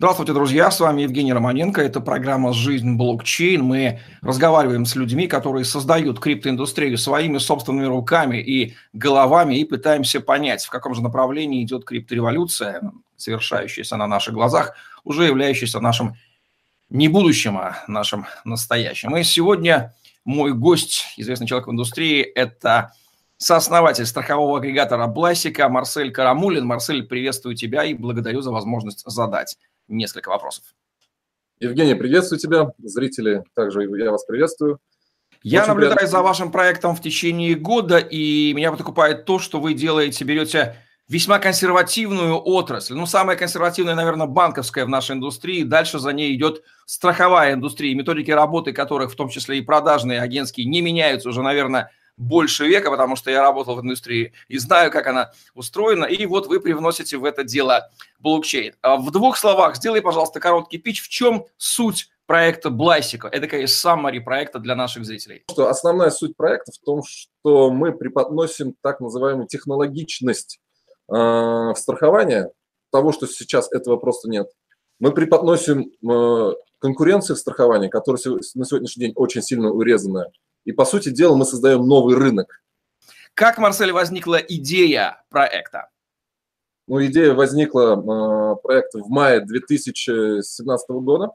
Здравствуйте, друзья, с вами Евгений Романенко, это программа «Жизнь блокчейн». Мы разговариваем с людьми, которые создают криптоиндустрию своими собственными руками и головами и пытаемся понять, в каком же направлении идет криптореволюция, совершающаяся на наших глазах, уже являющаяся нашим не будущим, а нашим настоящим. И сегодня мой гость, известный человек в индустрии, это сооснователь страхового агрегатора Бласика Марсель Карамулин. Марсель, приветствую тебя и благодарю за возможность задать несколько вопросов. Евгений, приветствую тебя. Зрители, также я вас приветствую. Я Очень наблюдаю приятно. за вашим проектом в течение года, и меня подкупает то, что вы делаете, берете весьма консервативную отрасль. Ну, самая консервативная, наверное, банковская в нашей индустрии. Дальше за ней идет страховая индустрия, методики работы которых, в том числе и продажные, агентские, не меняются уже, наверное, больше века, потому что я работал в индустрии и знаю, как она устроена. И вот вы привносите в это дело блокчейн. А в двух словах сделай, пожалуйста, короткий пич. В чем суть проекта Блайсика? Это, конечно, summary проекта для наших зрителей. Что основная суть проекта в том, что мы преподносим так называемую технологичность э, в страховании того, что сейчас этого просто нет. Мы преподносим э, конкуренцию в страховании, которая на сегодняшний день очень сильно урезанная. И, по сути дела, мы создаем новый рынок. Как, Марсель, возникла идея проекта? Ну, идея возникла, э, проект в мае 2017 года.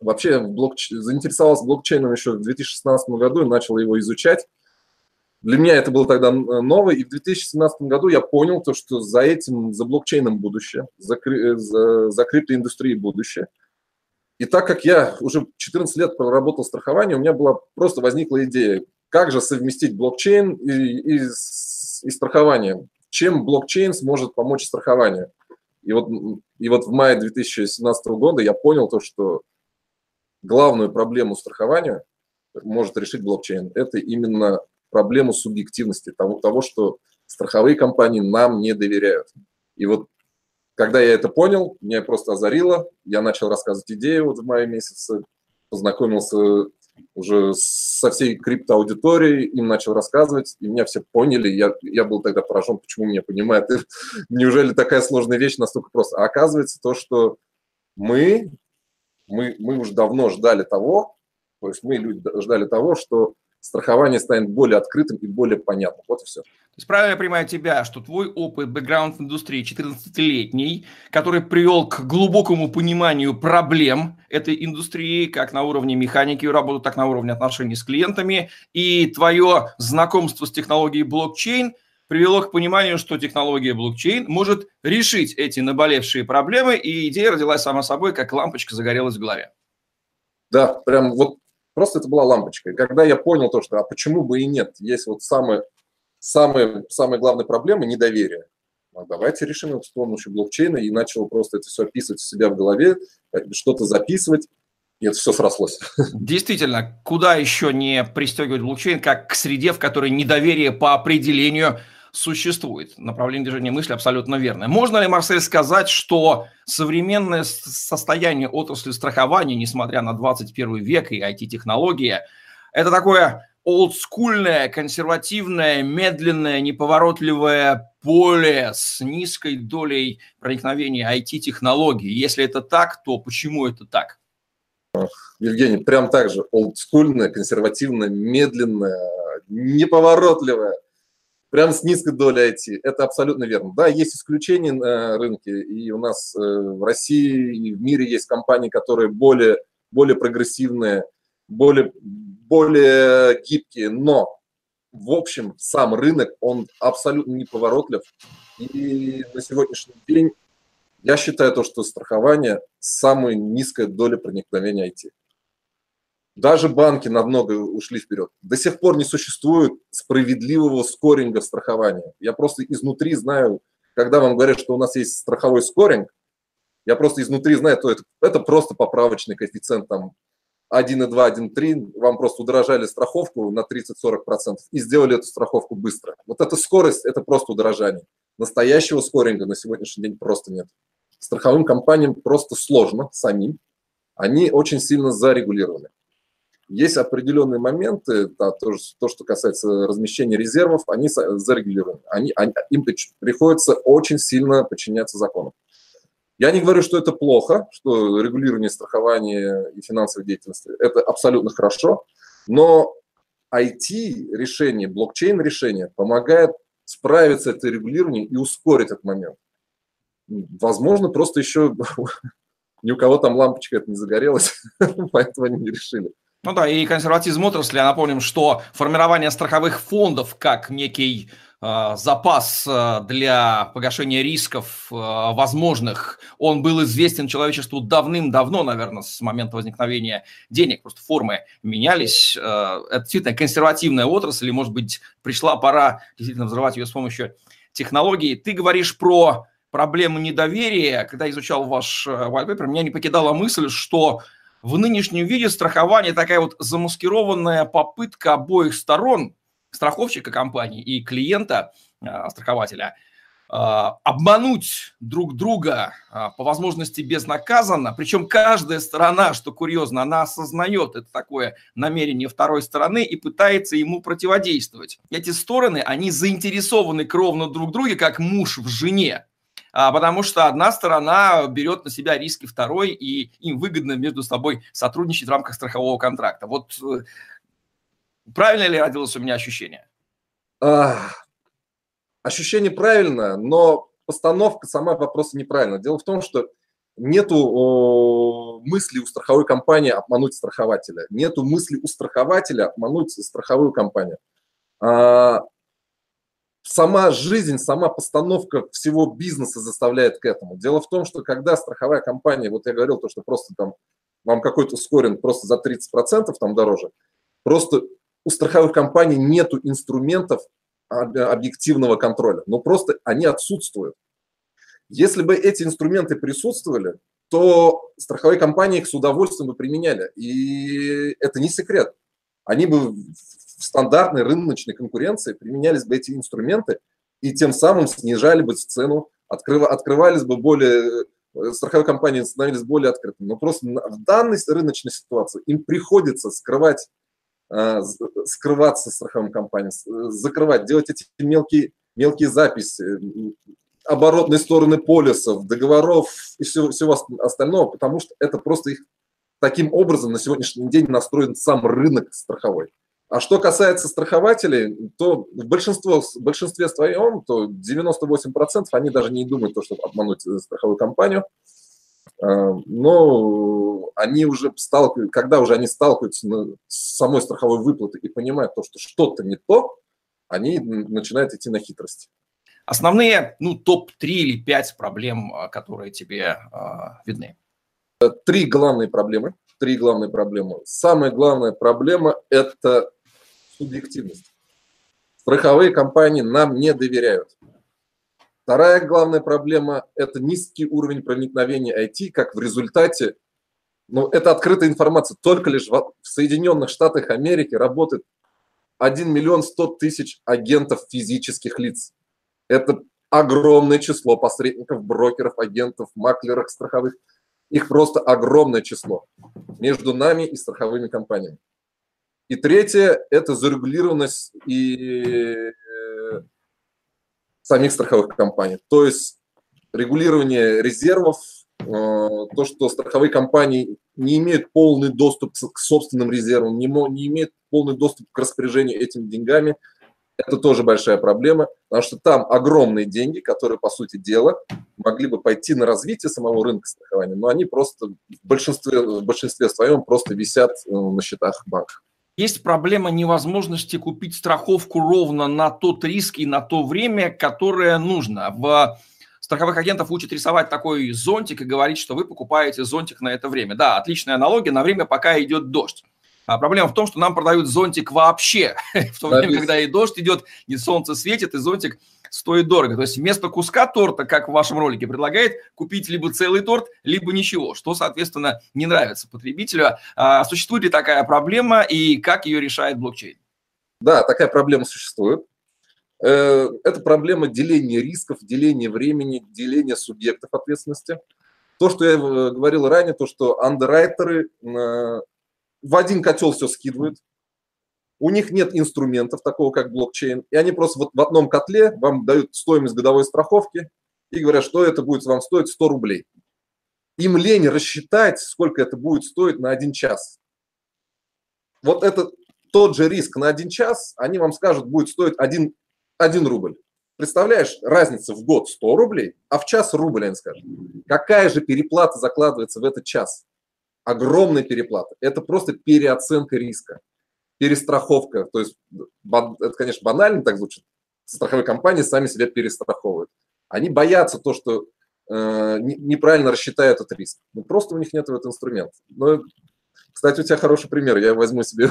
Вообще блокч... заинтересовался блокчейном еще в 2016 году и начал его изучать. Для меня это было тогда новое, и в 2017 году я понял то, что за этим, за блокчейном будущее, за, за, за криптоиндустрией будущее – и так как я уже 14 лет проработал страхование, у меня была просто возникла идея, как же совместить блокчейн и, и, и страхование. Чем блокчейн сможет помочь страхованию? И вот, и вот в мае 2017 года я понял то, что главную проблему страхования может решить блокчейн. Это именно проблему субъективности, того, того, что страховые компании нам не доверяют. И вот когда я это понял, меня просто озарило, я начал рассказывать идею вот в мае месяце, познакомился уже со всей криптоаудиторией, им начал рассказывать, и меня все поняли. Я, я был тогда поражен, почему меня понимают. Неужели такая сложная вещь настолько просто? А оказывается то, что мы, мы, мы уже давно ждали того, то есть мы люди ждали того, что страхование станет более открытым и более понятным. Вот и все. То есть правильно я понимаю тебя, что твой опыт, бэкграунд в индустрии 14-летний, который привел к глубокому пониманию проблем этой индустрии, как на уровне механики работы, так на уровне отношений с клиентами, и твое знакомство с технологией блокчейн привело к пониманию, что технология блокчейн может решить эти наболевшие проблемы, и идея родилась сама собой, как лампочка загорелась в голове. Да, прям вот Просто это была лампочка. И когда я понял то, что а почему бы и нет, есть вот самые, самые, самые главные проблемы – недоверие. А давайте решим это с помощью блокчейна и начал просто это все описывать у себя в голове, э, что-то записывать, и это все срослось. Действительно, куда еще не пристегивать блокчейн, как к среде, в которой недоверие по определению – существует. Направление движения мысли абсолютно верное. Можно ли, Марсель, сказать, что современное состояние отрасли страхования, несмотря на 21 век и IT-технологии, это такое олдскульное, консервативное, медленное, неповоротливое поле с низкой долей проникновения IT-технологий. Если это так, то почему это так? Евгений, прям так же олдскульное, консервативное, медленное, неповоротливое прям с низкой долей IT. Это абсолютно верно. Да, есть исключения на рынке, и у нас э, в России и в мире есть компании, которые более, более прогрессивные, более, более гибкие, но в общем сам рынок, он абсолютно неповоротлив. И на сегодняшний день я считаю то, что страхование самая низкая доля проникновения IT. Даже банки намного ушли вперед. До сих пор не существует справедливого скоринга страхования. Я просто изнутри знаю, когда вам говорят, что у нас есть страховой скоринг, я просто изнутри знаю, что это, это просто поправочный коэффициент там 1,2, 1,3, вам просто удорожали страховку на 30-40% и сделали эту страховку быстро. Вот эта скорость, это просто удорожание. Настоящего скоринга на сегодняшний день просто нет. Страховым компаниям просто сложно самим. Они очень сильно зарегулированы. Есть определенные моменты, да, то, то, что касается размещения резервов, они зарегулированы. Они, они, им приходится очень сильно подчиняться закону. Я не говорю, что это плохо, что регулирование страхования и финансовой деятельности – это абсолютно хорошо, но IT-решение, блокчейн-решение помогает справиться с этим регулированием и ускорить этот момент. Возможно, просто еще ни у кого там лампочка это не загорелась, поэтому они не решили. Ну да, и консерватизм отрасли, а напомним, что формирование страховых фондов как некий э, запас э, для погашения рисков э, возможных, он был известен человечеству давным-давно, наверное, с момента возникновения денег, просто формы менялись. Э, это действительно консервативная отрасль, и, может быть, пришла пора действительно взрывать ее с помощью технологий. Ты говоришь про проблему недоверия. Когда изучал ваш white paper, меня не покидала мысль, что в нынешнем виде страхование такая вот замаскированная попытка обоих сторон, страховщика компании и клиента, а, страхователя, а, обмануть друг друга а, по возможности безнаказанно, причем каждая сторона, что курьезно, она осознает это такое намерение второй стороны и пытается ему противодействовать. Эти стороны, они заинтересованы кровно друг в друге, как муж в жене. А, потому что одна сторона берет на себя риски второй, и им выгодно между собой сотрудничать в рамках страхового контракта. Вот э, правильно ли родилось у меня ощущение? Ощущение правильно, но постановка сама вопроса неправильна. Дело в том, что нету мысли у страховой компании обмануть страхователя, нету мысли у страхователя обмануть страховую компанию. А, сама жизнь, сама постановка всего бизнеса заставляет к этому. Дело в том, что когда страховая компания, вот я говорил то, что просто там вам какой-то ускорен просто за 30% там дороже, просто у страховых компаний нету инструментов объективного контроля. Ну просто они отсутствуют. Если бы эти инструменты присутствовали, то страховые компании их с удовольствием бы применяли. И это не секрет. Они бы в стандартной рыночной конкуренции применялись бы эти инструменты и тем самым снижали бы цену, открыв, открывались бы более, э, страховые компании становились более открытыми. Но просто в данной рыночной ситуации им приходится скрывать, э, скрываться страховым компаниям, закрывать, делать эти мелкие, мелкие записи, оборотные стороны полисов, договоров и всего, всего остального, потому что это просто их таким образом на сегодняшний день настроен сам рынок страховой. А что касается страхователей, то в, большинство, в большинстве своем, то 98% они даже не думают, то, чтобы обмануть э, страховую компанию. А, но они уже сталкиваются, когда уже они сталкиваются с самой страховой выплатой и понимают то, что что-то не то, они начинают идти на хитрость. Основные, ну, топ-3 или 5 проблем, а, которые тебе э, видны? Три главные проблемы. Три главные проблемы. Самая главная проблема – это субъективность. Страховые компании нам не доверяют. Вторая главная проблема – это низкий уровень проникновения IT, как в результате, ну, это открытая информация, только лишь в Соединенных Штатах Америки работает 1 миллион 100 тысяч агентов физических лиц. Это огромное число посредников, брокеров, агентов, маклеров страховых. Их просто огромное число между нами и страховыми компаниями. И третье – это зарегулированность и э, самих страховых компаний. То есть регулирование резервов, э, то, что страховые компании не имеют полный доступ к собственным резервам, не, имеют полный доступ к распоряжению этими деньгами, это тоже большая проблема, потому что там огромные деньги, которые, по сути дела, могли бы пойти на развитие самого рынка страхования, но они просто в большинстве, в большинстве своем просто висят э, на счетах банков. Есть проблема невозможности купить страховку ровно на тот риск и на то время, которое нужно. В страховых агентов учат рисовать такой зонтик и говорить, что вы покупаете зонтик на это время. Да, отличная аналогия на время, пока идет дождь. А проблема в том, что нам продают зонтик вообще, в то время, когда и дождь идет, и солнце светит, и зонтик стоит дорого. То есть вместо куска торта, как в вашем ролике предлагает, купить либо целый торт, либо ничего, что, соответственно, не нравится потребителю. А существует ли такая проблема и как ее решает блокчейн? Да, такая проблема существует. Э, это проблема деления рисков, деления времени, деления субъектов ответственности. То, что я э, говорил ранее, то, что андеррайтеры э, в один котел все скидывают, у них нет инструментов такого, как блокчейн, и они просто вот в одном котле вам дают стоимость годовой страховки и говорят, что это будет вам стоить 100 рублей. им лень рассчитать, сколько это будет стоить на один час. Вот это тот же риск на один час, они вам скажут, будет стоить один, один рубль. Представляешь, разница в год 100 рублей, а в час рубль, они скажут. Какая же переплата закладывается в этот час? Огромная переплата. Это просто переоценка риска, перестраховка. То есть, это, конечно, банально так звучит. Страховые компании сами себя перестраховывают. Они боятся то, что э, неправильно рассчитают этот риск. Ну, просто у них нет этого инструмента. Но кстати, у тебя хороший пример, я возьму себе.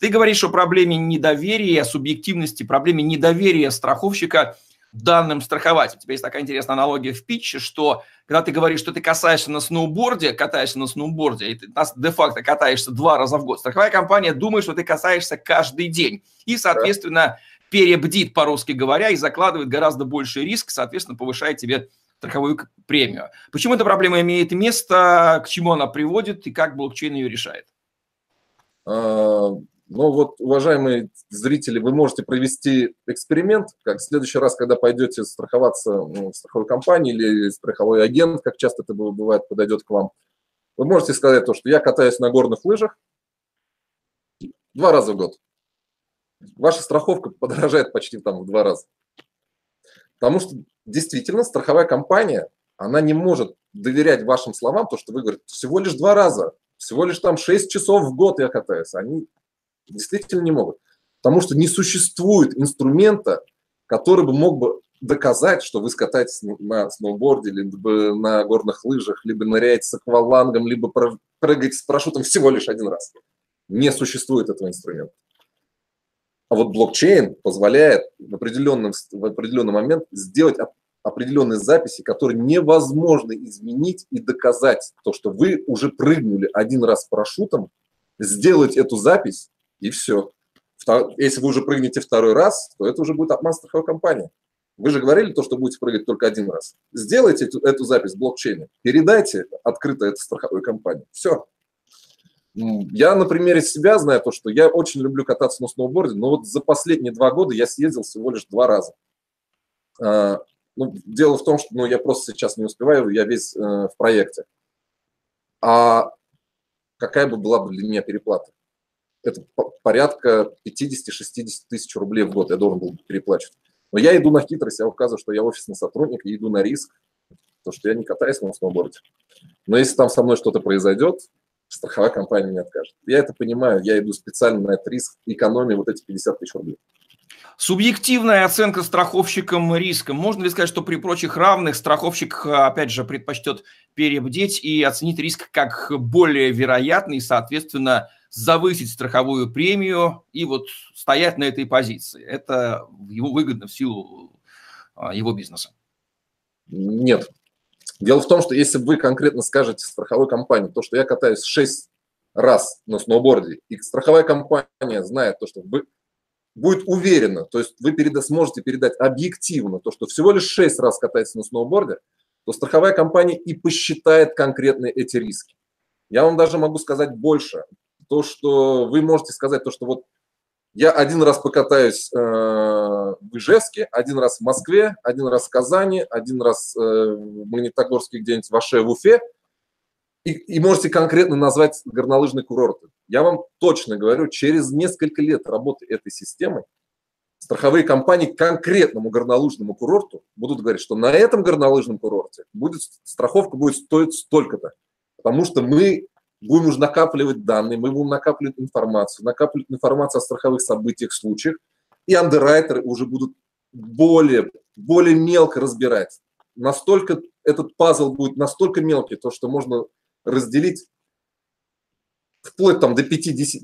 Ты говоришь о проблеме недоверия, субъективности, проблеме недоверия страховщика данным страхователям. У тебя есть такая интересная аналогия в питче, что когда ты говоришь, что ты касаешься на сноуборде, катаешься на сноуборде, и ты де-факто катаешься два раза в год, страховая компания думает, что ты касаешься каждый день. И, соответственно, перебдит, по-русски говоря, и закладывает гораздо больший риск, соответственно, повышает тебе страховую премию. Почему эта проблема имеет место, к чему она приводит и как блокчейн ее решает? Ну вот, уважаемые зрители, вы можете провести эксперимент, как в следующий раз, когда пойдете страховаться ну, в страховой компании или страховой агент, как часто это бывает, подойдет к вам, вы можете сказать то, что я катаюсь на горных лыжах два раза в год. Ваша страховка подорожает почти там в два раза. Потому что действительно страховая компания, она не может доверять вашим словам, то, что вы говорите, всего лишь два раза, всего лишь там 6 часов в год я катаюсь. Они действительно не могут. Потому что не существует инструмента, который бы мог бы доказать, что вы скатаетесь на сноуборде, либо на горных лыжах, либо ныряете с аквалангом, либо прыгаете с парашютом всего лишь один раз. Не существует этого инструмента. А вот блокчейн позволяет в, определенном, в определенный момент сделать определенные записи, которые невозможно изменить и доказать то, что вы уже прыгнули один раз парашютом, сделать эту запись и все. Если вы уже прыгнете второй раз, то это уже будет обман страховой компании. Вы же говорили то, что будете прыгать только один раз. Сделайте эту, эту запись в блокчейне, передайте открыто это страховой компании. Все. Я на примере себя знаю то, что я очень люблю кататься на сноуборде, но вот за последние два года я съездил всего лишь два раза. А, ну, дело в том, что ну, я просто сейчас не успеваю, я весь э, в проекте. А какая бы была бы для меня переплата? Это порядка 50-60 тысяч рублей в год я должен был переплачивать. Но я иду на хитрость, я указываю, что я офисный сотрудник, я иду на риск, то что я не катаюсь на сноуборде. Но если там со мной что-то произойдет, страховая компания не откажет. Я это понимаю, я иду специально на этот риск, экономия вот эти 50 тысяч рублей. Субъективная оценка страховщиком риска. Можно ли сказать, что при прочих равных страховщик, опять же, предпочтет перебдеть и оценить риск как более вероятный, соответственно, завысить страховую премию и вот стоять на этой позиции? Это ему выгодно в силу а, его бизнеса. Нет, Дело в том, что если вы конкретно скажете страховой компании, то, что я катаюсь 6 раз на сноуборде, и страховая компания знает то, что вы будет уверена, то есть вы переда, сможете передать объективно то, что всего лишь 6 раз катаетесь на сноуборде, то страховая компания и посчитает конкретно эти риски. Я вам даже могу сказать больше. То, что вы можете сказать, то, что вот я один раз покатаюсь э, в Ижевске, один раз в Москве, один раз в Казани, один раз э, в Магнитогорске где-нибудь в Аше, в Уфе. И, и можете конкретно назвать горнолыжные курорты. Я вам точно говорю, через несколько лет работы этой системы страховые компании конкретному горнолыжному курорту будут говорить, что на этом горнолыжном курорте будет, страховка будет стоить столько-то. Потому что мы будем уже накапливать данные, мы будем накапливать информацию, накапливать информацию о страховых событиях, случаях, и андеррайтеры уже будут более, более мелко разбирать. Настолько этот пазл будет настолько мелкий, то, что можно разделить вплоть там до 5-10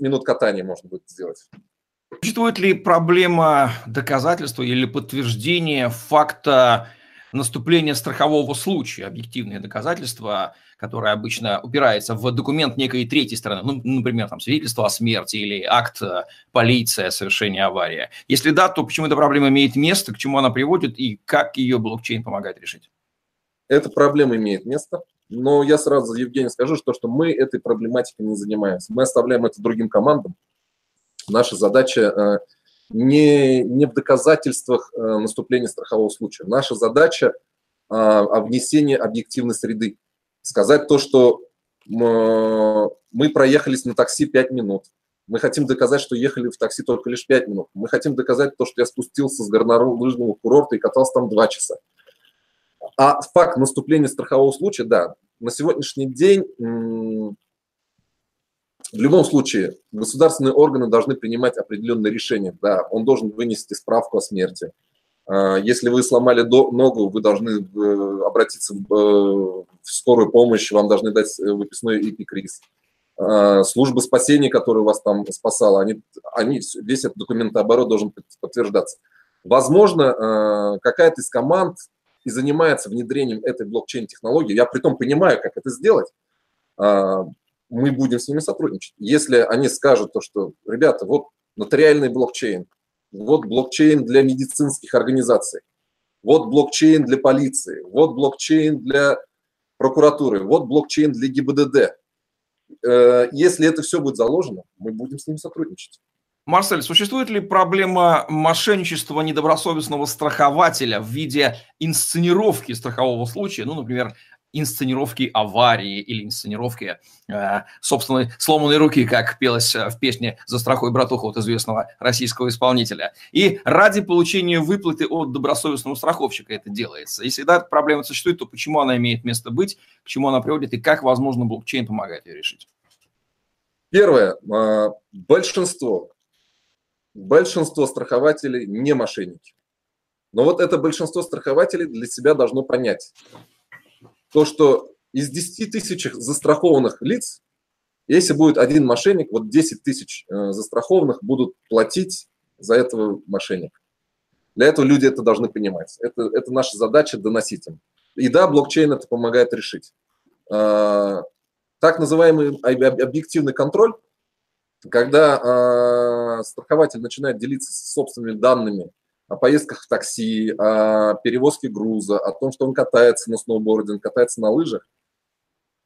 минут катания можно будет сделать. Существует ли проблема доказательства или подтверждения факта наступления страхового случая, объективные доказательства, которое обычно упирается в документ некой третьей стороны, ну, например, там, свидетельство о смерти или акт э, полиции о совершении аварии. Если да, то почему эта проблема имеет место, к чему она приводит и как ее блокчейн помогает решить? Эта проблема имеет место, но я сразу, Евгений, скажу, что, что мы этой проблематикой не занимаемся. Мы оставляем это другим командам. Наша задача э, не, не в доказательствах э, наступления страхового случая. Наша задача о внесении объективной среды. Сказать то, что мы проехались на такси 5 минут. Мы хотим доказать, что ехали в такси только лишь 5 минут. Мы хотим доказать то, что я спустился с горнолыжного курорта и катался там 2 часа. А факт наступления страхового случая, да, на сегодняшний день в любом случае государственные органы должны принимать определенные решения. Да, он должен вынести справку о смерти. А, если вы сломали ногу, вы должны э, обратиться в э, скорую помощь, вам должны дать э, выписной эпикриз. А, служба спасения, которая вас там спасала, они, они, весь этот документооборот должен подтверждаться. Возможно, какая-то из команд и занимается внедрением этой блокчейн-технологии, я при том понимаю, как это сделать, а, мы будем с ними сотрудничать. Если они скажут то, что, ребята, вот нотариальный блокчейн, вот блокчейн для медицинских организаций, вот блокчейн для полиции, вот блокчейн для прокуратуры, вот блокчейн для ГИБДД. Э, если это все будет заложено, мы будем с ними сотрудничать. Марсель, существует ли проблема мошенничества недобросовестного страхователя в виде инсценировки страхового случая, ну, например, инсценировки аварии или инсценировки э, собственной сломанной руки, как пелось э, в песне «Застрахуй братуху» от известного российского исполнителя. И ради получения выплаты от добросовестного страховщика это делается. Если да, проблема существует, то почему она имеет место быть, к чему она приводит и как, возможно, блокчейн помогает ее решить? Первое. А, большинство большинство страхователей не мошенники. Но вот это большинство страхователей для себя должно понять. То, что из 10 тысяч застрахованных лиц, если будет один мошенник, вот 10 тысяч э, застрахованных будут платить за этого мошенника. Для этого люди это должны понимать. Это, это наша задача доносить им. И да, блокчейн это помогает решить. А, так называемый объективный контроль когда э, страхователь начинает делиться собственными данными о поездках в такси, о перевозке груза, о том, что он катается на сноуборде, он катается на лыжах,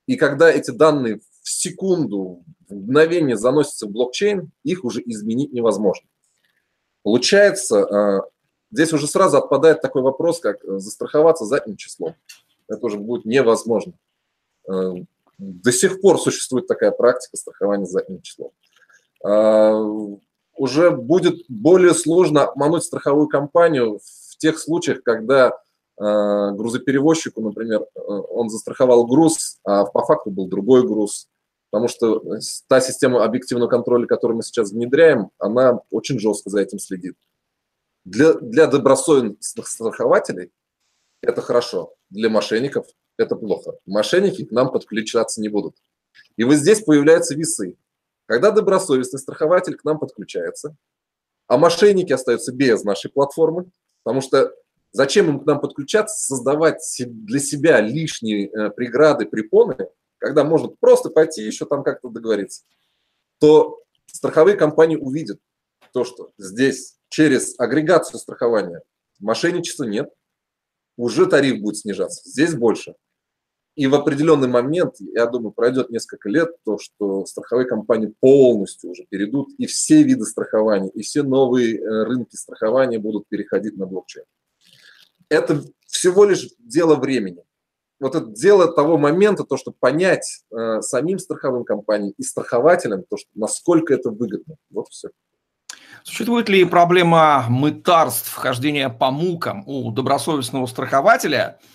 и когда эти данные в секунду, в мгновение заносятся в блокчейн, их уже изменить невозможно. Получается, э, здесь уже сразу отпадает такой вопрос, как застраховаться задним числом. Это уже будет невозможно. Э, до сих пор существует такая практика страхования задним числом. Уже будет более сложно обмануть страховую компанию в тех случаях, когда а, грузоперевозчику, например, он застраховал груз, а по факту был другой груз. Потому что та система объективного контроля, которую мы сейчас внедряем, она очень жестко за этим следит. Для, для добросовестных страхователей это хорошо, для мошенников это плохо. Мошенники к нам подключаться не будут. И вот здесь появляются весы. Когда добросовестный страхователь к нам подключается, а мошенники остаются без нашей платформы, потому что зачем им к нам подключаться, создавать для себя лишние э, преграды, препоны, когда можно просто пойти еще там как-то договориться, то страховые компании увидят то, что здесь через агрегацию страхования мошенничества нет, уже тариф будет снижаться, здесь больше – и в определенный момент, я думаю, пройдет несколько лет, то, что страховые компании полностью уже перейдут, и все виды страхования, и все новые э, рынки страхования будут переходить на блокчейн. Это всего лишь дело времени. Вот это дело того момента, то, чтобы понять э, самим страховым компаниям и страхователям, то, что, насколько это выгодно. Вот все. Существует ли проблема мытарств, хождения по мукам у добросовестного страхователя –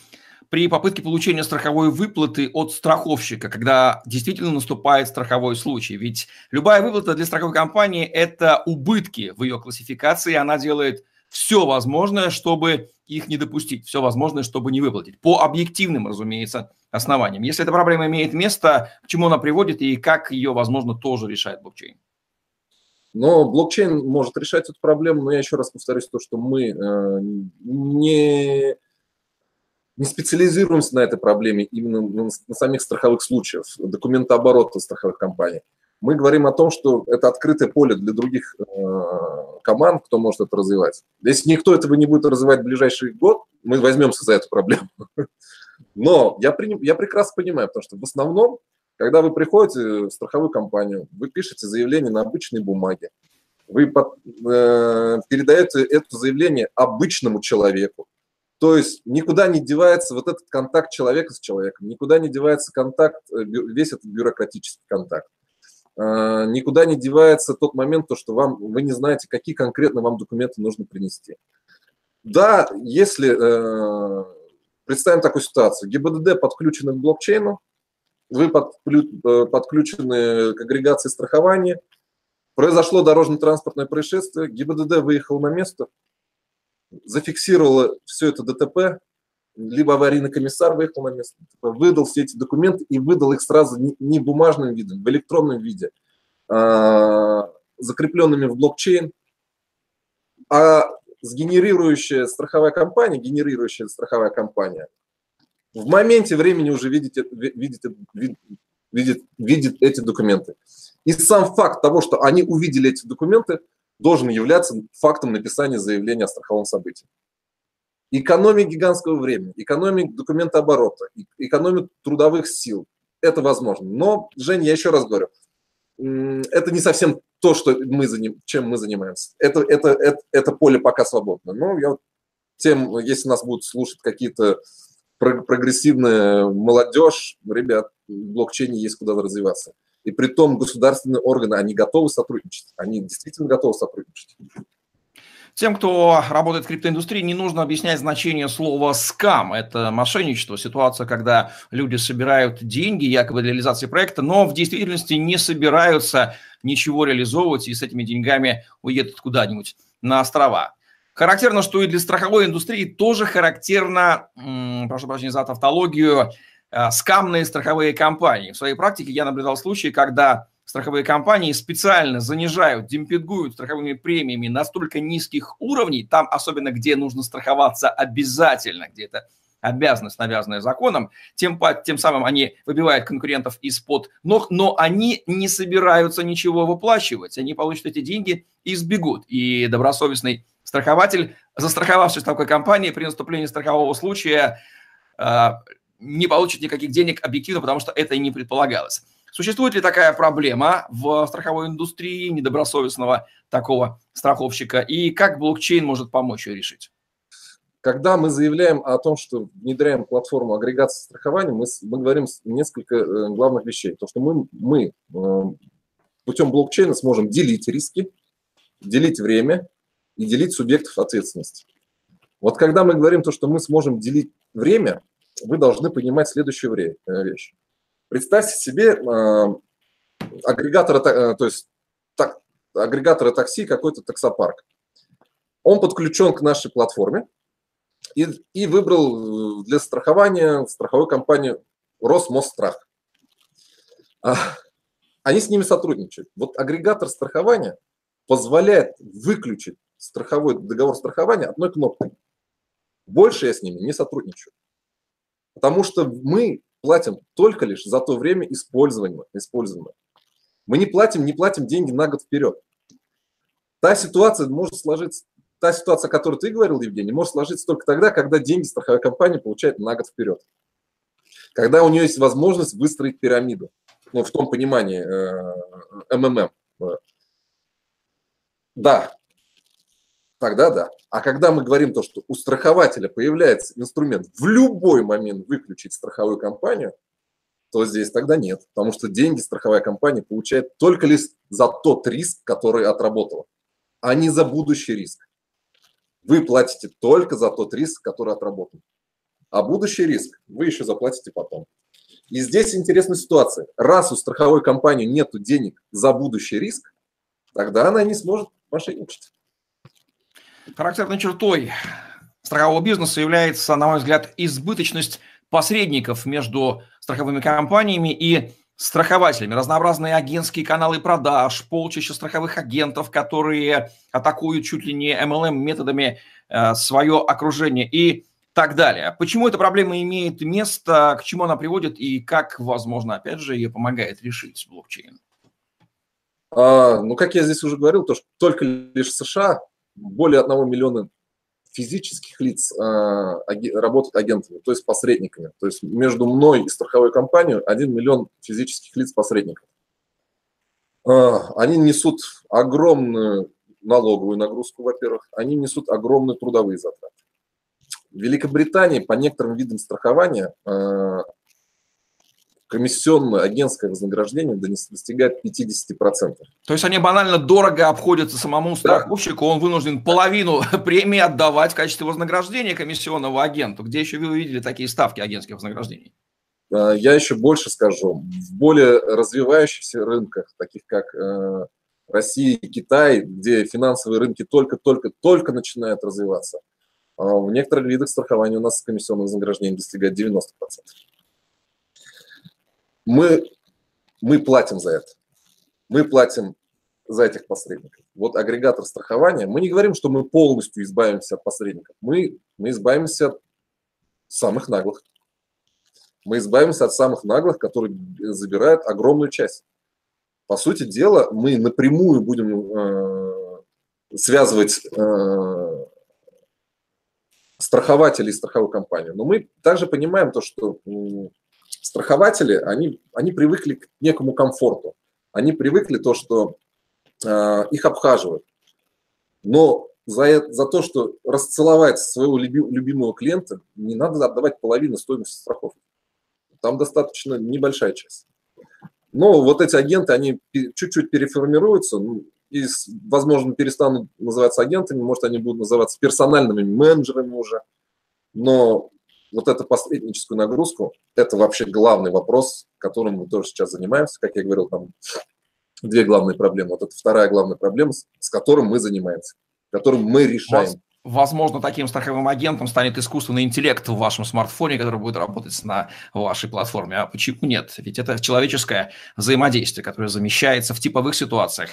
при попытке получения страховой выплаты от страховщика, когда действительно наступает страховой случай. Ведь любая выплата для страховой компании – это убытки в ее классификации, она делает все возможное, чтобы их не допустить, все возможное, чтобы не выплатить. По объективным, разумеется, основаниям. Если эта проблема имеет место, к чему она приводит и как ее, возможно, тоже решает блокчейн? Но блокчейн может решать эту проблему, но я еще раз повторюсь то, что мы э, не не специализируемся на этой проблеме именно на, на самих страховых случаях, документооборота страховых компаний. Мы говорим о том, что это открытое поле для других э, команд, кто может это развивать. Если никто этого не будет развивать в ближайший год, мы возьмемся за эту проблему. Но я, при, я прекрасно понимаю, потому что в основном, когда вы приходите в страховую компанию, вы пишете заявление на обычной бумаге, вы под, э, передаете это заявление обычному человеку, То есть никуда не девается вот этот контакт человека с человеком, никуда не девается контакт, э, весь этот бюрократический контакт. А, никуда не девается тот момент, то, что вам, вы не знаете, какие конкретно вам документы нужно принести. Да, если э, представим такую ситуацию, ГИБДД подключены к блокчейну, вы э, подключены к агрегации страхования, произошло дорожно-транспортное происшествие, ГИБДД выехал на место, зафиксировала все это ДТП, либо аварийный комиссар выехал на место, выдал все эти документы и выдал их сразу не бумажным видом, в электронном виде, а, закрепленными в блокчейн, а сгенерирующая страховая компания, генерирующая страховая компания, в моменте времени уже видит, видит, видит, видит, видит эти документы. И сам факт того, что они увидели эти документы, должен являться фактом написания заявления о страховом событии. Экономия гигантского времени, экономия документооборота, экономия трудовых сил. Это возможно. Но, Женя, я еще раз говорю, это не совсем то, что мы заним, чем мы занимаемся. Это, это, это, это поле пока свободно. Но я тем, если нас будут слушать какие-то прогрессивная молодежь, ребят, в блокчейне есть куда развиваться. И при том государственные органы, они готовы сотрудничать. Они действительно готовы сотрудничать. Тем, кто работает в криптоиндустрии, не нужно объяснять значение слова «скам». Это мошенничество, ситуация, когда люди собирают деньги якобы для реализации проекта, но в действительности не собираются ничего реализовывать и с этими деньгами уедут куда-нибудь на острова. Характерно, что и для страховой индустрии тоже характерно, прошу прощения за тавтологию, скамные страховые компании. В своей практике я наблюдал случаи, когда страховые компании специально занижают, демпингуют страховыми премиями настолько низких уровней, там особенно где нужно страховаться обязательно, где это обязанность, навязанная законом, тем, тем самым они выбивают конкурентов из-под ног, но они не собираются ничего выплачивать, они получат эти деньги и сбегут. И добросовестный страхователь, застраховавшись в такой компании, при наступлении страхового случая э, не получит никаких денег объективно, потому что это и не предполагалось. Существует ли такая проблема в страховой индустрии недобросовестного такого страховщика, и как блокчейн может помочь ее решить? Когда мы заявляем о том, что внедряем платформу агрегации страхования, мы, мы говорим несколько э, главных вещей. То, что мы, мы э, путем блокчейна сможем делить риски, делить время, и делить субъектов ответственности. Вот когда мы говорим то, что мы сможем делить время, вы должны понимать следующую э, вещь. Представьте себе э, агрегатора, э, то есть так, агрегатора такси, какой-то таксопарк. Он подключен к нашей платформе и, и выбрал для страхования страховую компанию Росмосстрах. А, они с ними сотрудничают. Вот агрегатор страхования позволяет выключить страховой договор страхования одной кнопкой. Больше я с ними не сотрудничаю. Потому что мы платим только лишь за то время использования. использования. Мы не платим, не платим деньги на год вперед. Та ситуация может сложиться, та ситуация, о которой ты говорил, Евгений, может сложиться только тогда, когда деньги страховая компания получает на год вперед. Когда у нее есть возможность выстроить пирамиду. Ну, в том понимании МММ. Да, тогда да. А когда мы говорим то, что у страхователя появляется инструмент в любой момент выключить страховую компанию, то здесь тогда нет. Потому что деньги страховая компания получает только лишь за тот риск, который отработала, а не за будущий риск. Вы платите только за тот риск, который отработан. А будущий риск вы еще заплатите потом. И здесь интересная ситуация. Раз у страховой компании нет денег за будущий риск, тогда она не сможет мошенничать. Характерной чертой страхового бизнеса является, на мой взгляд, избыточность посредников между страховыми компаниями и страхователями. Разнообразные агентские каналы продаж, полчища страховых агентов, которые атакуют чуть ли не MLM методами э, свое окружение и так далее. Почему эта проблема имеет место, к чему она приводит и как, возможно, опять же, ее помогает решить блокчейн? А, ну, как я здесь уже говорил, то, что только лишь США более 1 миллиона физических лиц э, работают агентами, то есть посредниками. То есть между мной и страховой компанией 1 миллион физических лиц посредников. Э, они несут огромную налоговую нагрузку, во-первых, они несут огромные трудовые затраты. В Великобритании по некоторым видам страхования э, комиссионное агентское вознаграждение достигает 50%. То есть они банально дорого обходятся самому страховщику, он вынужден половину премии отдавать в качестве вознаграждения комиссионного агенту. Где еще вы увидели такие ставки агентских вознаграждений? Э, я еще больше скажу. В более развивающихся рынках, таких как э, Россия и Китай, где финансовые рынки только-только-только начинают развиваться, а в некоторых видах страхования у нас комиссионное вознаграждение достигает 90%. Мы, мы платим за это. Мы платим за этих посредников. Вот агрегатор страхования, мы не говорим, что мы полностью избавимся от посредников. Мы, мы избавимся от самых наглых. Мы избавимся от самых наглых, которые забирают огромную часть. По сути дела, мы напрямую будем э, связывать э, страхователей и страховую компанию. Но мы также понимаем то, что страхователи, они, они привыкли к некому комфорту. Они привыкли то, что э, их обхаживают. Но за, за то, что расцеловать своего любимого клиента, не надо отдавать половину стоимости страховки. Там достаточно небольшая часть. Но вот эти агенты, они чуть-чуть переформируются, ну, и, возможно, перестанут называться агентами, может, они будут называться персональными менеджерами уже. Но вот эту посредническую нагрузку, это вообще главный вопрос, которым мы тоже сейчас занимаемся. Как я говорил, там две главные проблемы. Вот это вторая главная проблема, с которым мы занимаемся, которым мы решаем. Возможно, таким страховым агентом станет искусственный интеллект в вашем смартфоне, который будет работать на вашей платформе. А почему нет? Ведь это человеческое взаимодействие, которое замещается в типовых ситуациях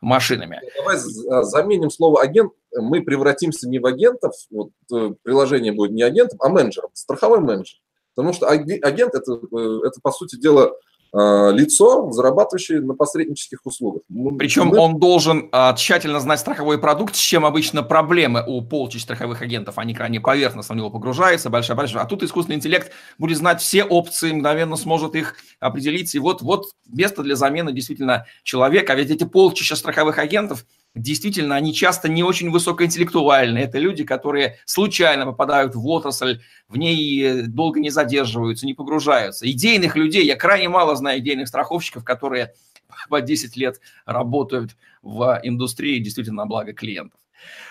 машинами. Давай а, заменим слово агент. Мы превратимся не в агентов, вот э, приложение будет не агентом, а менеджером, страховой менеджер. Потому что агент это, э, это по сути дела, лицо, зарабатывающее на посреднических услугах. Причем Мы... он должен а, тщательно знать страховой продукт, с чем обычно проблемы у полчищ страховых агентов. Они крайне поверхностно в него погружаются, большая большая. А тут искусственный интеллект будет знать все опции, мгновенно сможет их определить. И вот, вот место для замены действительно человека. А ведь эти полчища страховых агентов – действительно, они часто не очень высокоинтеллектуальные. Это люди, которые случайно попадают в отрасль, в ней долго не задерживаются, не погружаются. Идейных людей, я крайне мало знаю идейных страховщиков, которые по 10 лет работают в индустрии действительно на благо клиентов.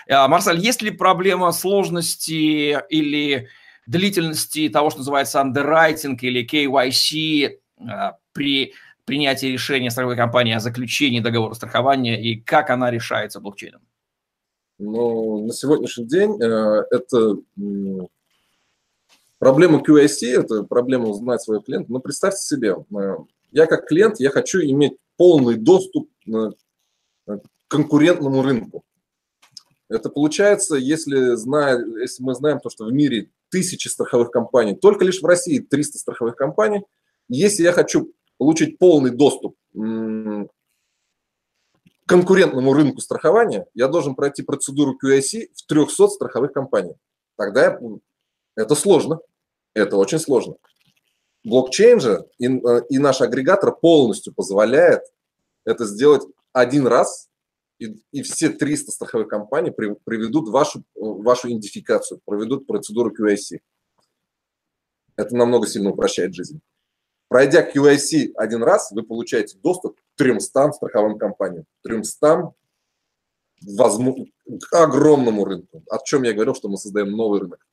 А, Марсель, есть ли проблема сложности или длительности того, что называется underwriting или KYC а, при принятия решения страховой компании о заключении договора страхования и как она решается блокчейном? Ну, на сегодняшний день э, это э, проблема QIC, это проблема узнать своего клиента. Но представьте себе, э, я как клиент, я хочу иметь полный доступ к конкурентному рынку. Это получается, если, зная, если мы знаем то, что в мире тысячи страховых компаний, только лишь в России 300 страховых компаний, если я хочу получить полный доступ к конкурентному рынку страхования, я должен пройти процедуру QIC в 300 страховых компаниях. Тогда я, это сложно, это очень сложно. Блокчейн же и, и наш агрегатор полностью позволяет это сделать один раз, и, и все 300 страховых компаний при, приведут вашу, вашу идентификацию, проведут процедуру QIC. Это намного сильно упрощает жизнь. Пройдя QIC один раз, вы получаете доступ к 300 страховым компаниям, 300 возможно, к огромному рынку. О чем я говорил, что мы создаем новый рынок.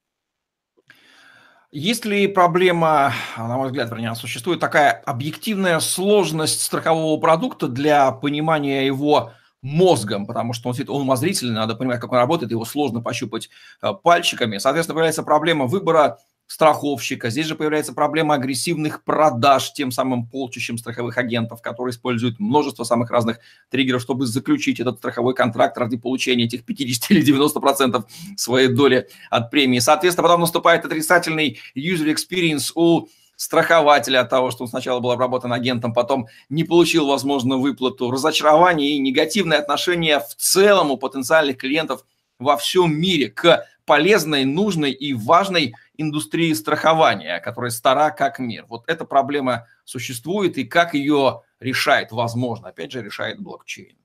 Есть ли проблема, на мой взгляд, вернее, существует такая объективная сложность страхового продукта для понимания его мозгом, потому что он, он умозрительный, надо понимать, как он работает, его сложно пощупать э, пальчиками. Соответственно, появляется проблема выбора страховщика. Здесь же появляется проблема агрессивных продаж тем самым полчищем страховых агентов, которые используют множество самых разных триггеров, чтобы заключить этот страховой контракт ради получения этих 50 или 90 процентов своей доли от премии. Соответственно, потом наступает отрицательный user experience у страхователя от того, что он сначала был обработан агентом, потом не получил, возможно, выплату, разочарование и негативное отношение в целом у потенциальных клиентов во всем мире к полезной, нужной и важной индустрии страхования, которая стара как мир. Вот эта проблема существует, и как ее решает, возможно, опять же, решает блокчейн.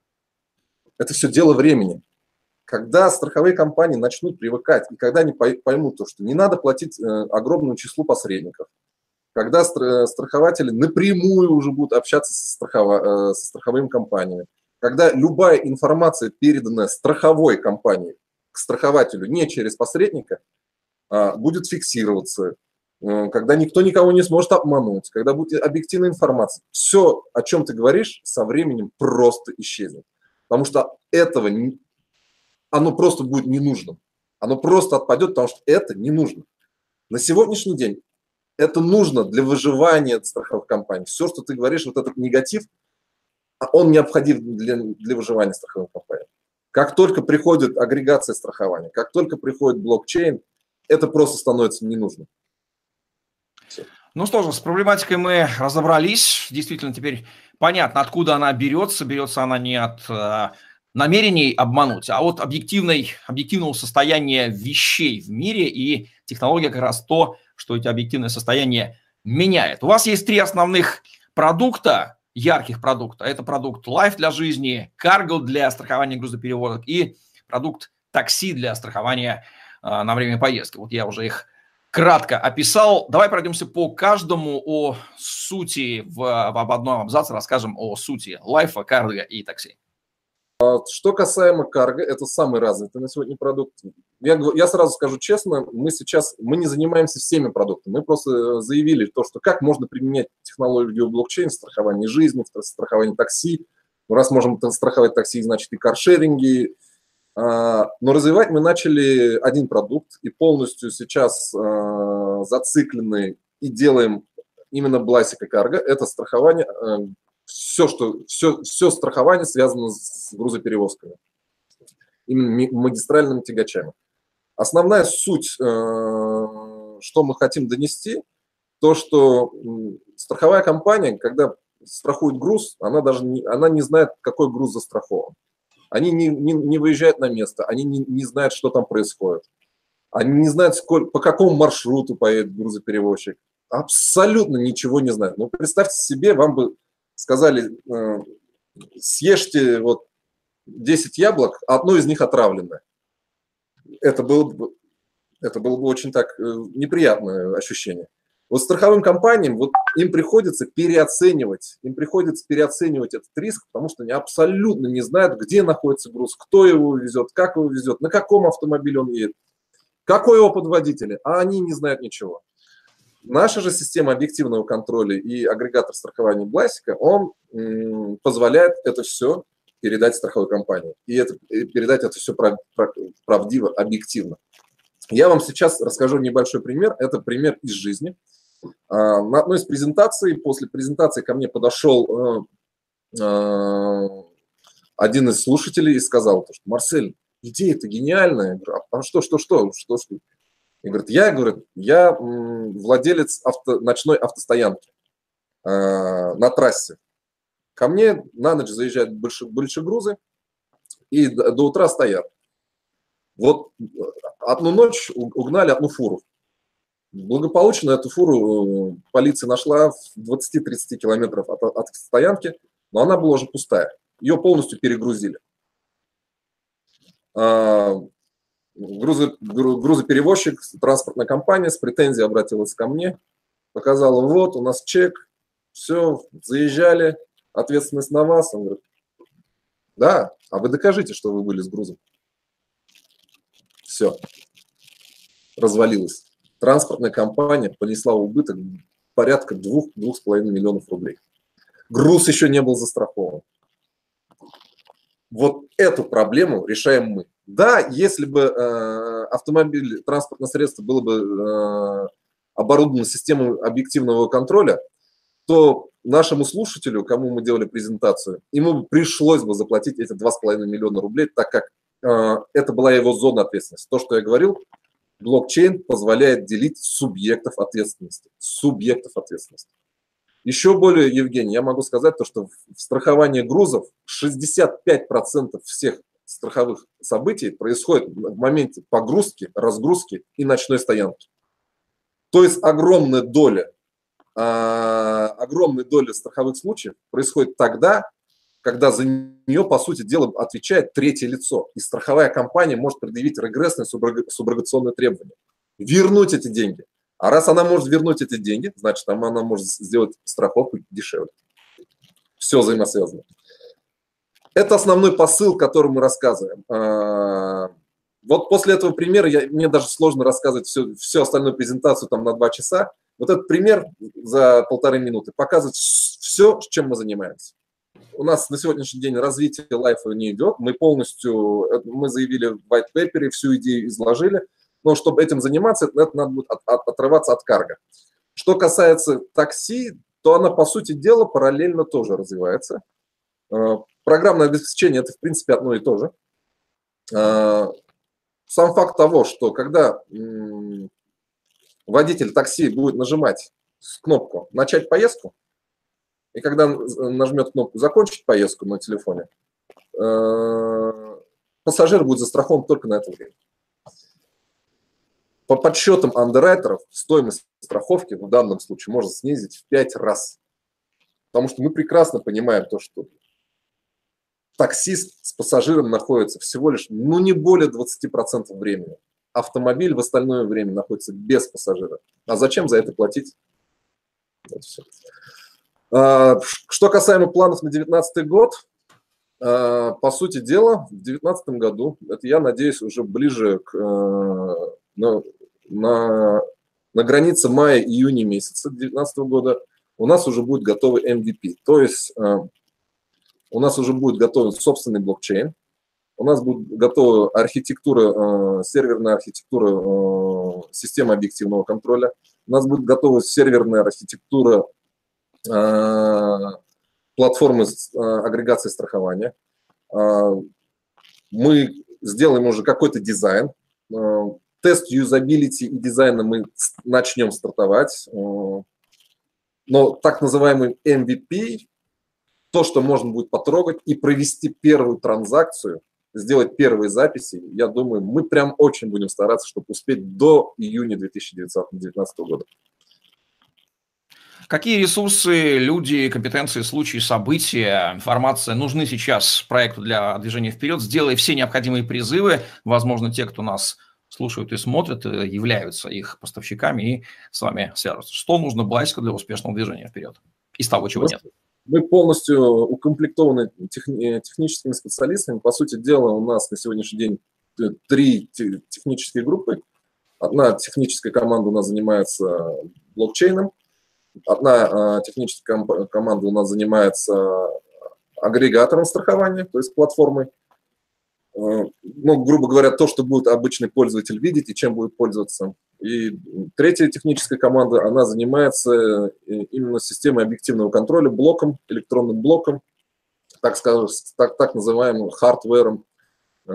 Это все дело времени. Когда страховые компании начнут привыкать, и когда они поймут то, что не надо платить э, огромному числу посредников, когда страхователи напрямую уже будут общаться со, страхово, э, со страховыми компаниями, когда любая информация, переданная страховой компанией к страхователю не через посредника, а, будет фиксироваться, э, когда никто никого не сможет обмануть, когда будет объективная информация. Все, о чем ты говоришь, со временем просто исчезнет. Потому что этого, оно просто будет не нужно. Оно просто отпадет, потому что это не нужно. На сегодняшний день это нужно для выживания страховых компаний. Все, что ты говоришь, вот этот негатив, а он необходим для, для выживания страховых компаний. Как только приходит агрегация страхования, как только приходит блокчейн, это просто становится не нужно. Ну что же, с проблематикой мы разобрались. Действительно, теперь понятно, откуда она берется. Берется она не от э, намерений обмануть, а от объективной, объективного состояния вещей в мире. И технология как раз то, что эти объективные состояния меняет. У вас есть три основных продукта, ярких продукта. Это продукт Life для жизни, Cargo для страхования грузоперевозок и продукт такси для страхования э, на время поездки. Вот я уже их кратко описал. Давай пройдемся по каждому о сути в, в одном абзаце, расскажем о сути лайфа, карго и такси. А что касаемо карго, это самый развитый на сегодня продукт. Я, я сразу скажу честно, мы сейчас мы не занимаемся всеми продуктами. Мы просто э, заявили то, что как можно применять технологию блокчейн в страховании жизни, в страховании такси. Ну, раз можем страховать такси, значит и каршеринги, а, но развивать мы начали один продукт и полностью сейчас а, зациклены и делаем именно Бласика Карго. Это страхование, все, что, все, все страхование связано с грузоперевозками, именно магистральными тягачами. Основная суть, э, что мы хотим донести, то, что страховая компания, когда страхует груз, она даже не, она не знает, какой груз застрахован. Они не, не, не выезжают на место, они не, не знают, что там происходит. Они не знают, сколько, по какому маршруту поедет грузоперевозчик. Абсолютно ничего не знают. Ну, представьте себе, вам бы сказали, э, съешьте вот 10 яблок, а одно из них отравленное. Это было бы, это было бы очень так э, неприятное ощущение. Вот страховым компаниям, вот им приходится переоценивать, им приходится переоценивать этот риск, потому что они абсолютно не знают, где находится груз, кто его везет, как его везет, на каком автомобиле он едет, какой опыт водителя, а они не знают ничего. Наша же система объективного контроля и агрегатор страхования Бласика, он позволяет это все передать страховой компании. И, это, и передать это все прав, прав, правдиво, объективно. Я вам сейчас расскажу небольшой пример. Это пример из жизни. А, на одной из презентаций, после презентации ко мне подошел э, э, один из слушателей и сказал, что Марсель, идея-то гениальная. Я говорю, а что, что, что, что, что? И говорит, я, говорит, я владелец авто, ночной автостоянки э, на трассе. Ко мне на ночь заезжают больше, больше грузы и до, до утра стоят. Вот одну ночь угнали одну фуру. Благополучно эту фуру э, полиция нашла в 20-30 километров от, от стоянки, но она была уже пустая. Ее полностью перегрузили. А, грузо, грузоперевозчик, транспортная компания с претензией обратилась ко мне, показала, вот, у нас чек, все, заезжали, ответственность на вас. Он говорит, да, а вы докажите, что вы были с грузом. Все, развалилось транспортная компания понесла убыток порядка 2-2,5 миллионов рублей. Груз еще не был застрахован. Вот эту проблему решаем мы. Да, если бы э, автомобиль, транспортное средство было бы э, оборудовано системой объективного контроля, то нашему слушателю, кому мы делали презентацию, ему пришлось бы заплатить эти 2,5 миллиона рублей, так как э, это была его зона ответственности. То, что я говорил, блокчейн позволяет делить субъектов ответственности. Субъектов ответственности. Еще более, Евгений, я могу сказать то, что в страховании грузов 65% всех страховых событий происходит в моменте погрузки, разгрузки и ночной стоянки. То есть огромная доля, а, огромная доля страховых случаев происходит тогда, когда за нее, по сути дела, отвечает третье лицо. И страховая компания может предъявить регрессные суброгационные требования. Вернуть эти деньги. А раз она может вернуть эти деньги, значит, она может сделать страховку дешевле. Все взаимосвязано. Это основной посыл, который мы рассказываем. А, вот после этого примера я, мне даже сложно рассказывать всю, всю остальную презентацию там на два часа. Вот этот пример за полторы минуты показывает все, чем мы занимаемся. У нас на сегодняшний день развитие лайфа не идет. Мы полностью, э, мы заявили в white paper, всю идею изложили. Но чтобы этим заниматься, это надо будет от, от, отрываться от карга. Что касается такси, то она, по сути дела, параллельно тоже развивается. Э, программное обеспечение – это, в принципе, одно и то же. Э, сам факт того, что когда водитель такси будет нажимать кнопку «Начать поездку», и когда нажмет кнопку «Закончить поездку» на телефоне, э, пассажир будет застрахован только на это время. По подсчетам андеррайтеров, стоимость страховки в данном случае можно снизить в 5 раз. Потому что мы прекрасно понимаем то, что таксист с пассажиром находится всего лишь, ну, не более 20% времени. Автомобиль в остальное время находится без пассажира. А зачем за это платить? Вот все. А, что касаемо планов на 2019 год, а, по сути дела, в 2019 году, это я надеюсь уже ближе к, э, на, на, границе мая-июня месяца 2019 года, у нас уже будет готовый MVP. То есть э, у нас уже будет готовый собственный блокчейн, у нас будет готова архитектура, э, серверная архитектура э, системы объективного контроля, у нас будет готова серверная архитектура э, платформы агрегации страхования. Мы сделаем уже какой-то дизайн. Тест юзабилити и дизайна мы начнем стартовать. Но так называемый MVP то, что можно будет потрогать и провести первую транзакцию, сделать первые записи, я думаю, мы прям очень будем стараться, чтобы успеть до июня 2019 года. Какие ресурсы, люди, компетенции, случаи, события, информация нужны сейчас проекту для движения вперед? Сделай все необходимые призывы. Возможно, те, кто нас слушают и смотрят, э, являются их поставщиками и с вами связываются. Что нужно Блайску для успешного движения вперед? Из того, чего нет. Мы полностью укомплектованы техни- техническими специалистами. По сути дела, у нас на сегодняшний день э, три технические группы. Одна техническая команда у нас занимается блокчейном, одна э, техническая команда у нас занимается агрегатором страхования, то есть платформой, Э, ну, грубо говоря, то, что будет обычный пользователь видеть и чем будет пользоваться. И третья техническая команда, она занимается э, именно системой объективного контроля, блоком, электронным блоком, так скажем, так, так называемым хардвером, э,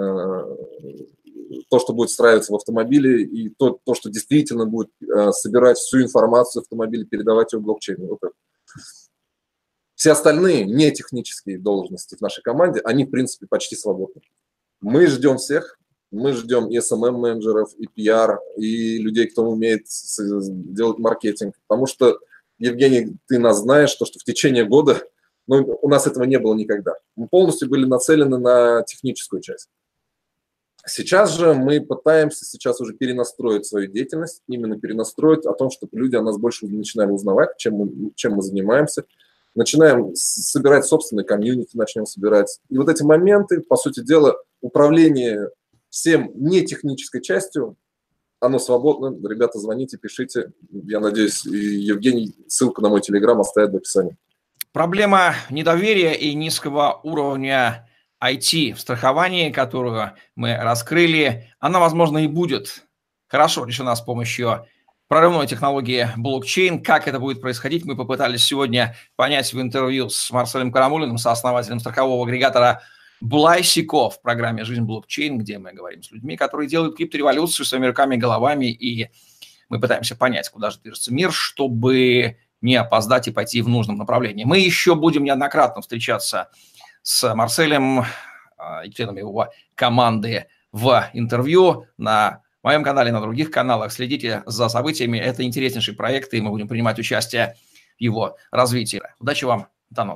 то, что будет встраиваться в автомобиле, и то, то что действительно будет собирать всю информацию в автомобиле, передавать ее блокчейн. Вот Все остальные не технические должности в нашей команде, они, в принципе, почти свободны. Мы ждем всех, мы ждем и SMM-менеджеров, и PR, и людей, кто умеет делать маркетинг. Потому что, Евгений, ты нас знаешь, то, что в течение года ну, у нас этого не было никогда. Мы полностью были нацелены на техническую часть. Сейчас же мы пытаемся сейчас уже перенастроить свою деятельность, именно перенастроить о том, чтобы люди о нас больше начинали узнавать, чем мы, чем мы занимаемся, начинаем собирать собственные комьюнити, начнем собирать. И вот эти моменты, по сути дела, управление всем не технической частью, оно свободно. Ребята, звоните, пишите. Я надеюсь, Евгений ссылку на мой телеграм оставит в описании. Проблема недоверия и низкого уровня IT в страховании, которую мы раскрыли, она, возможно, и будет хорошо решена с помощью прорывной технологии блокчейн. Как это будет происходить, мы попытались сегодня понять в интервью с Марселем Карамулиным, сооснователем страхового агрегатора Блайсико в программе «Жизнь блокчейн», где мы говорим с людьми, которые делают криптореволюцию своими руками и головами, и мы пытаемся понять, куда же движется мир, чтобы не опоздать и пойти в нужном направлении. Мы еще будем неоднократно встречаться с Марселем а, и членами его команды в интервью на моем канале, на других каналах. Следите за событиями. Это интереснейший проект, и мы будем принимать участие в его развитии. Удачи вам. До новых встреч.